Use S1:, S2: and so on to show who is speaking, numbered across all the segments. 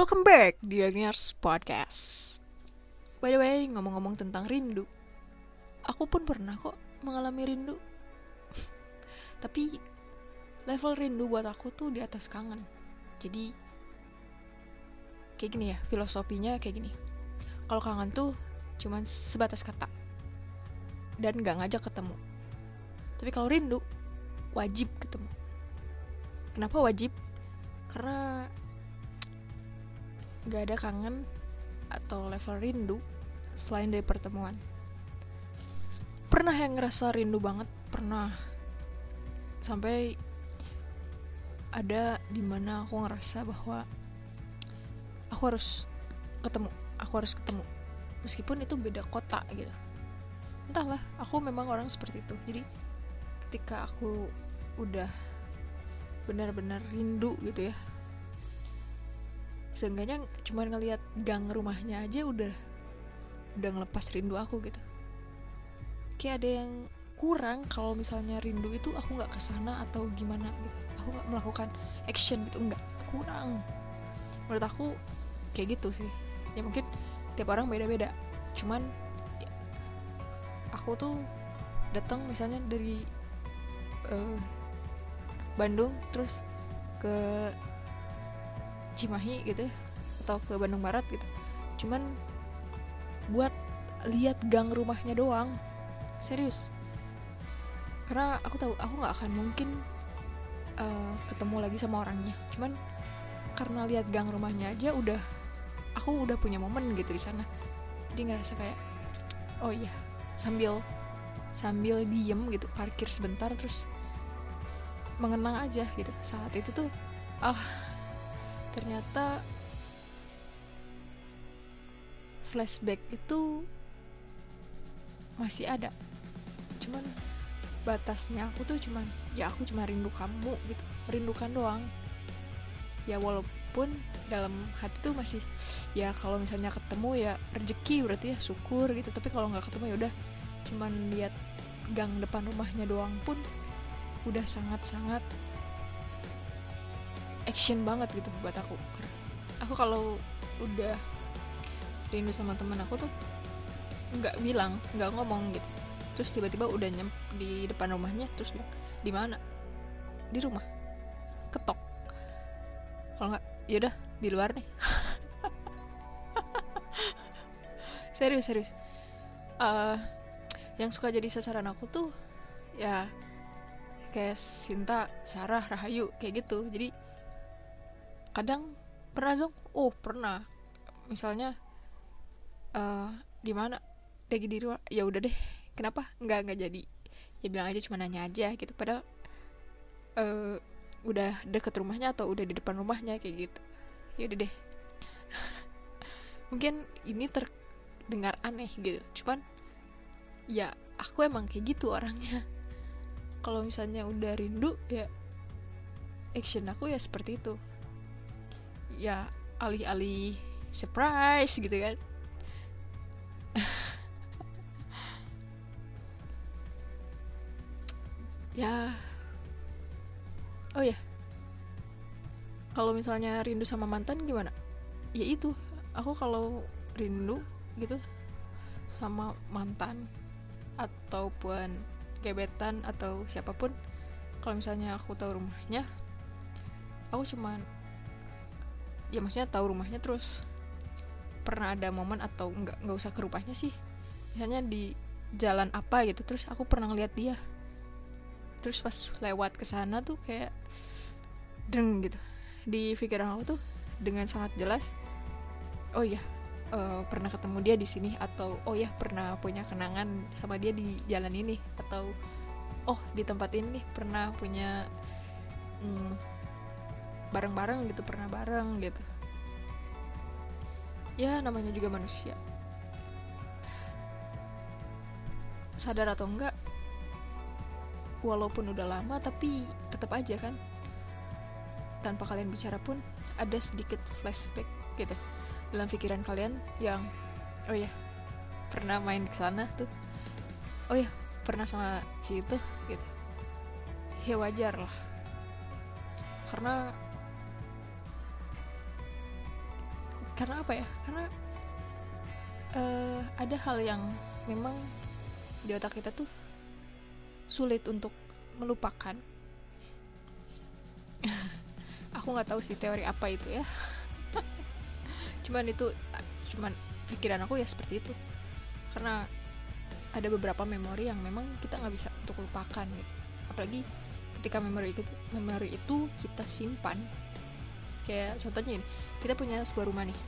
S1: Welcome back di Agniars Podcast. By the way, ngomong-ngomong tentang rindu, aku pun pernah kok mengalami rindu. Tapi level rindu buat aku tuh di atas kangen. Jadi kayak gini ya, filosofinya kayak gini. Kalau kangen tuh cuman sebatas kata dan gak ngajak ketemu. Tapi kalau rindu wajib ketemu. Kenapa wajib? Karena gak ada kangen atau level rindu selain dari pertemuan. Pernah yang ngerasa rindu banget, pernah sampai ada di mana aku ngerasa bahwa aku harus ketemu, aku harus ketemu, meskipun itu beda kota gitu. Entahlah, aku memang orang seperti itu. Jadi ketika aku udah benar-benar rindu gitu ya seenggaknya cuma ngelihat gang rumahnya aja udah udah ngelepas rindu aku gitu. Kayak ada yang kurang kalau misalnya rindu itu aku nggak ke sana atau gimana gitu. Aku nggak melakukan action gitu nggak kurang. Menurut aku kayak gitu sih. Ya mungkin tiap orang beda-beda. Cuman ya, aku tuh datang misalnya dari uh, Bandung terus ke Cimahi gitu ya atau ke Bandung Barat gitu. Cuman buat lihat gang rumahnya doang serius. Karena aku tahu aku nggak akan mungkin uh, ketemu lagi sama orangnya. Cuman karena lihat gang rumahnya aja udah aku udah punya momen gitu di sana. Jadi ngerasa kayak oh iya sambil sambil diem gitu parkir sebentar terus mengenang aja gitu. Saat itu tuh ah oh, ternyata flashback itu masih ada. Cuman batasnya aku tuh cuman ya aku cuma rindu kamu gitu merindukan doang. Ya walaupun dalam hati tuh masih ya kalau misalnya ketemu ya rezeki berarti ya syukur gitu. Tapi kalau nggak ketemu ya udah cuman lihat gang depan rumahnya doang pun udah sangat-sangat action banget gitu buat aku. Aku kalau udah rindu sama teman aku tuh nggak bilang nggak ngomong gitu. Terus tiba-tiba udah nyem di depan rumahnya terus bilang di mana? Di rumah. Ketok. Kalau nggak yaudah di luar nih. Serius serius. Uh, yang suka jadi sasaran aku tuh ya kayak Sinta, Sarah, Rahayu kayak gitu. Jadi kadang pernah zong? Oh pernah. Misalnya uh, di mana lagi di luar ya udah deh. Kenapa? Nggak nggak jadi. Ya bilang aja cuma nanya aja gitu. Padahal uh, udah deket rumahnya atau udah di depan rumahnya kayak gitu. Ya udah deh. Mungkin ini terdengar aneh gitu. Cuman ya aku emang kayak gitu orangnya. Kalau misalnya udah rindu ya action aku ya seperti itu ya alih-alih surprise gitu kan. Ya. Oh ya. Kalau misalnya rindu sama mantan gimana? Ya itu aku kalau rindu gitu sama mantan ataupun gebetan atau siapa pun kalau misalnya aku tahu rumahnya aku cuman ya maksudnya tahu rumahnya terus pernah ada momen atau nggak nggak usah ke rumahnya sih. Misalnya di jalan apa gitu terus aku pernah ngeliat dia. Terus pas lewat ke sana tuh kayak deng gitu. Di pikiran aku tuh dengan sangat jelas oh iya uh, pernah ketemu dia di sini atau oh ya pernah punya kenangan sama dia di jalan ini atau oh di tempat ini pernah punya hmm, bareng-bareng gitu pernah bareng gitu. Ya namanya juga manusia. Sadar atau enggak walaupun udah lama tapi tetap aja kan. Tanpa kalian bicara pun ada sedikit flashback gitu. Dalam pikiran kalian yang oh ya pernah main ke sana tuh. Oh ya pernah sama si itu gitu. Ya wajar lah. Karena karena apa ya? Karena uh, ada hal yang memang di otak kita tuh sulit untuk melupakan. Aku nggak tahu sih teori apa itu ya. Cuman itu cuman pikiran aku ya seperti itu. Karena ada beberapa memori yang memang kita nggak bisa untuk lupakan. Gitu apalagi ketika memori itu memori itu kita simpan kayak contohnya ini kita punya sebuah rumah nih.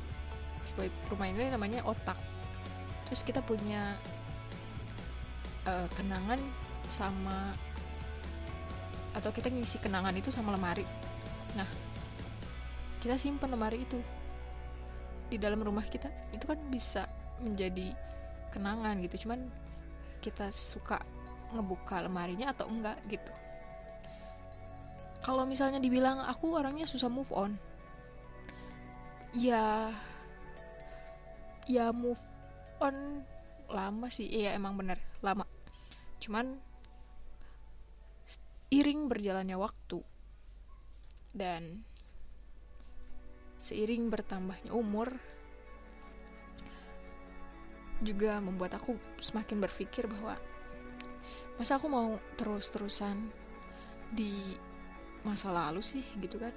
S1: Sebuah rumah ini namanya otak. Terus kita punya uh, kenangan sama atau kita ngisi kenangan itu sama lemari. Nah kita simpan lemari itu di dalam rumah kita. Itu kan bisa menjadi kenangan gitu. Cuman kita suka ngebuka lemarinya atau enggak gitu kalau misalnya dibilang aku orangnya susah move on. Ya ya move on lama sih. Iya emang bener lama. Cuman iring berjalannya waktu dan seiring bertambahnya umur juga membuat aku semakin berpikir bahwa masa aku mau terus-terusan di masa lalu sih gitu kan.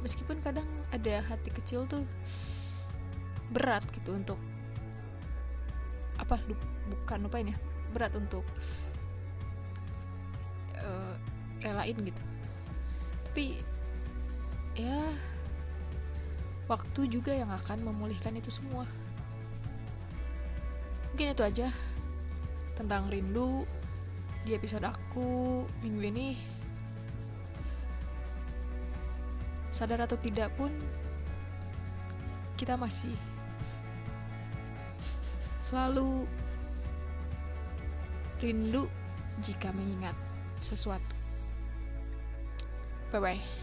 S1: Meskipun kadang ada hati kecil tuh berat gitu untuk apa bukan lupain ya berat untuk uh, relain gitu. Tapi ya waktu juga yang akan memulihkan itu semua. Mungkin itu aja tentang rindu di episode aku minggu ini sadar atau tidak pun kita masih selalu rindu jika mengingat sesuatu. Bye bye.